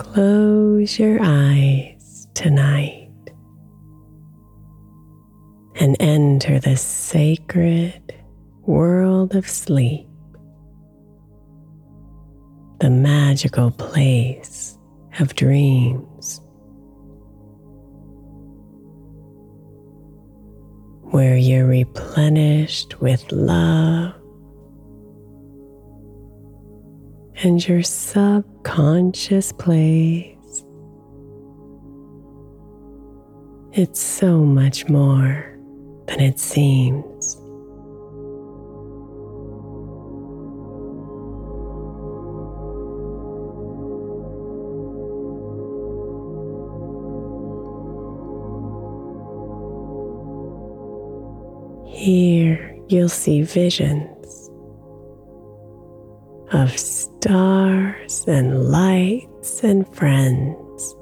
Close your eyes tonight and enter the sacred world of sleep, the magical place of dreams, where you're replenished with love and your subconscious place. It's so much more than it seems. Here you'll see visions of stars and lights and friends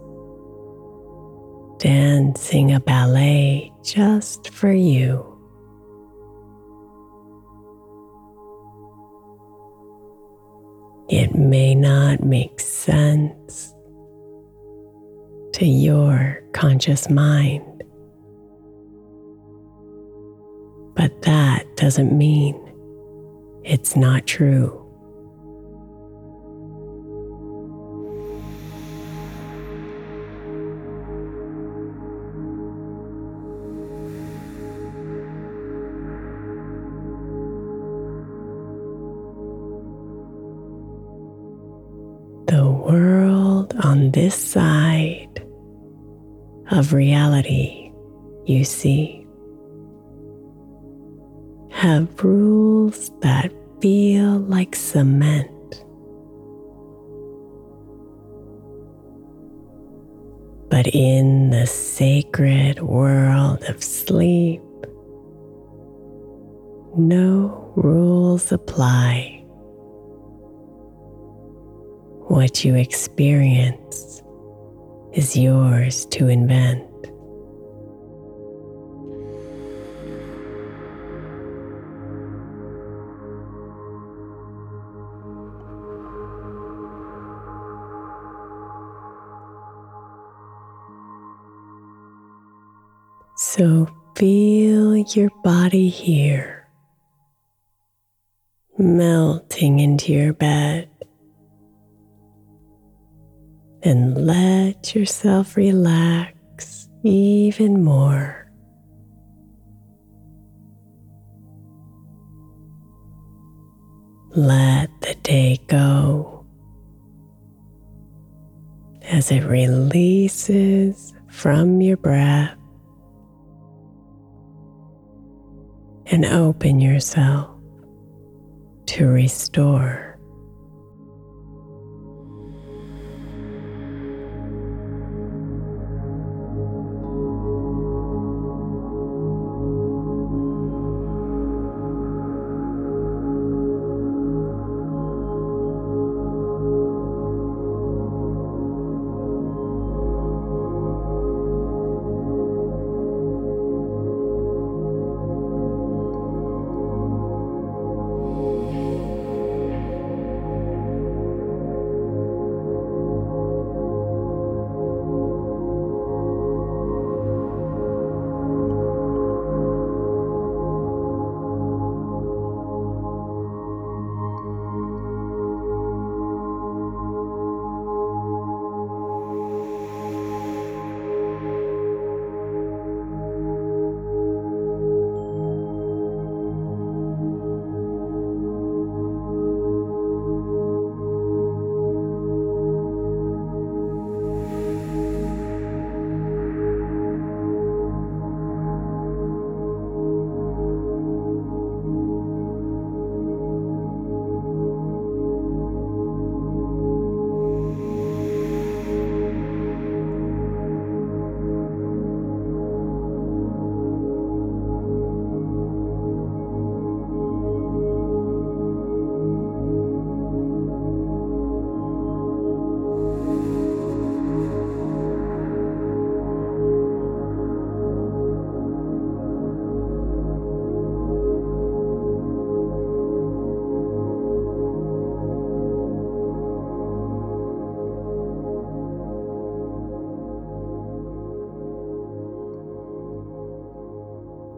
dancing a ballet just for you. It may not make sense to your conscious mind, but that doesn't mean it's not true. On this side of reality you see have rules that feel like cement. But in the sacred world of sleep, no rules apply. What you experience is yours to invent. So feel your body here, melting into your bed. And let yourself relax even more. Let the day go as it releases from your breath and open yourself to restore.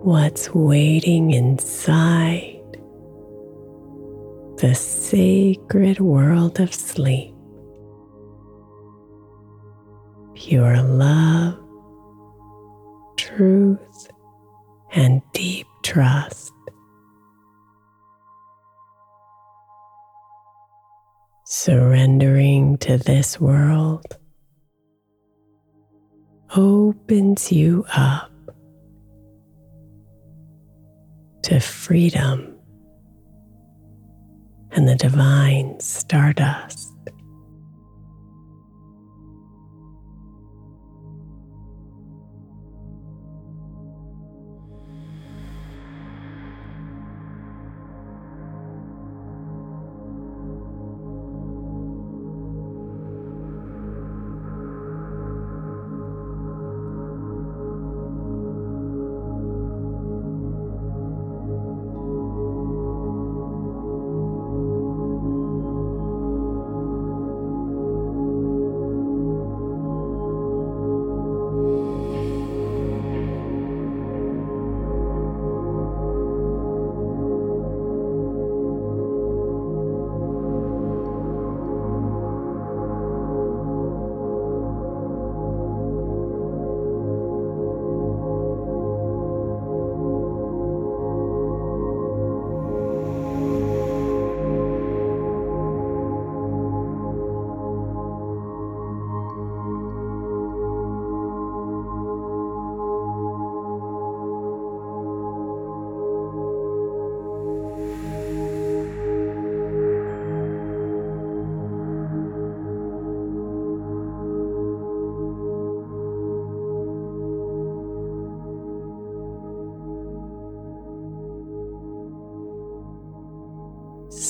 What's waiting inside the sacred world of sleep. Pure love, truth, and deep trust. Surrendering to this world opens you up to freedom and the divine stardust.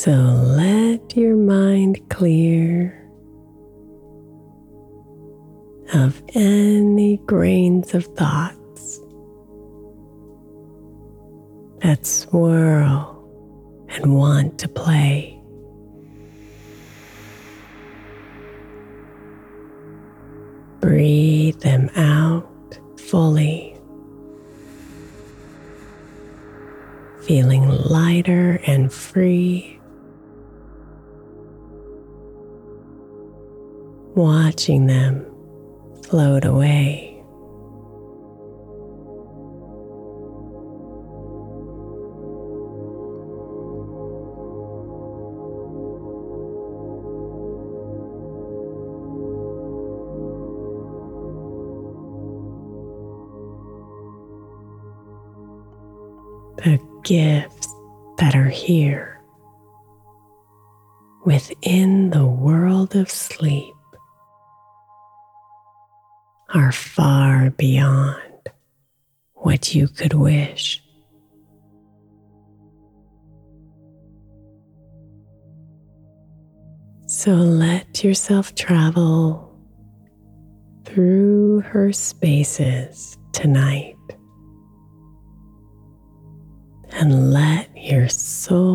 So let your mind clear of any grains of thoughts that swirl and want to play. Breathe them out fully feeling lighter and free. Watching them float away. the gifts that are here within the world of sleep are far beyond what you could wish. So let yourself travel through her spaces tonight and let your soul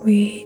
Sweet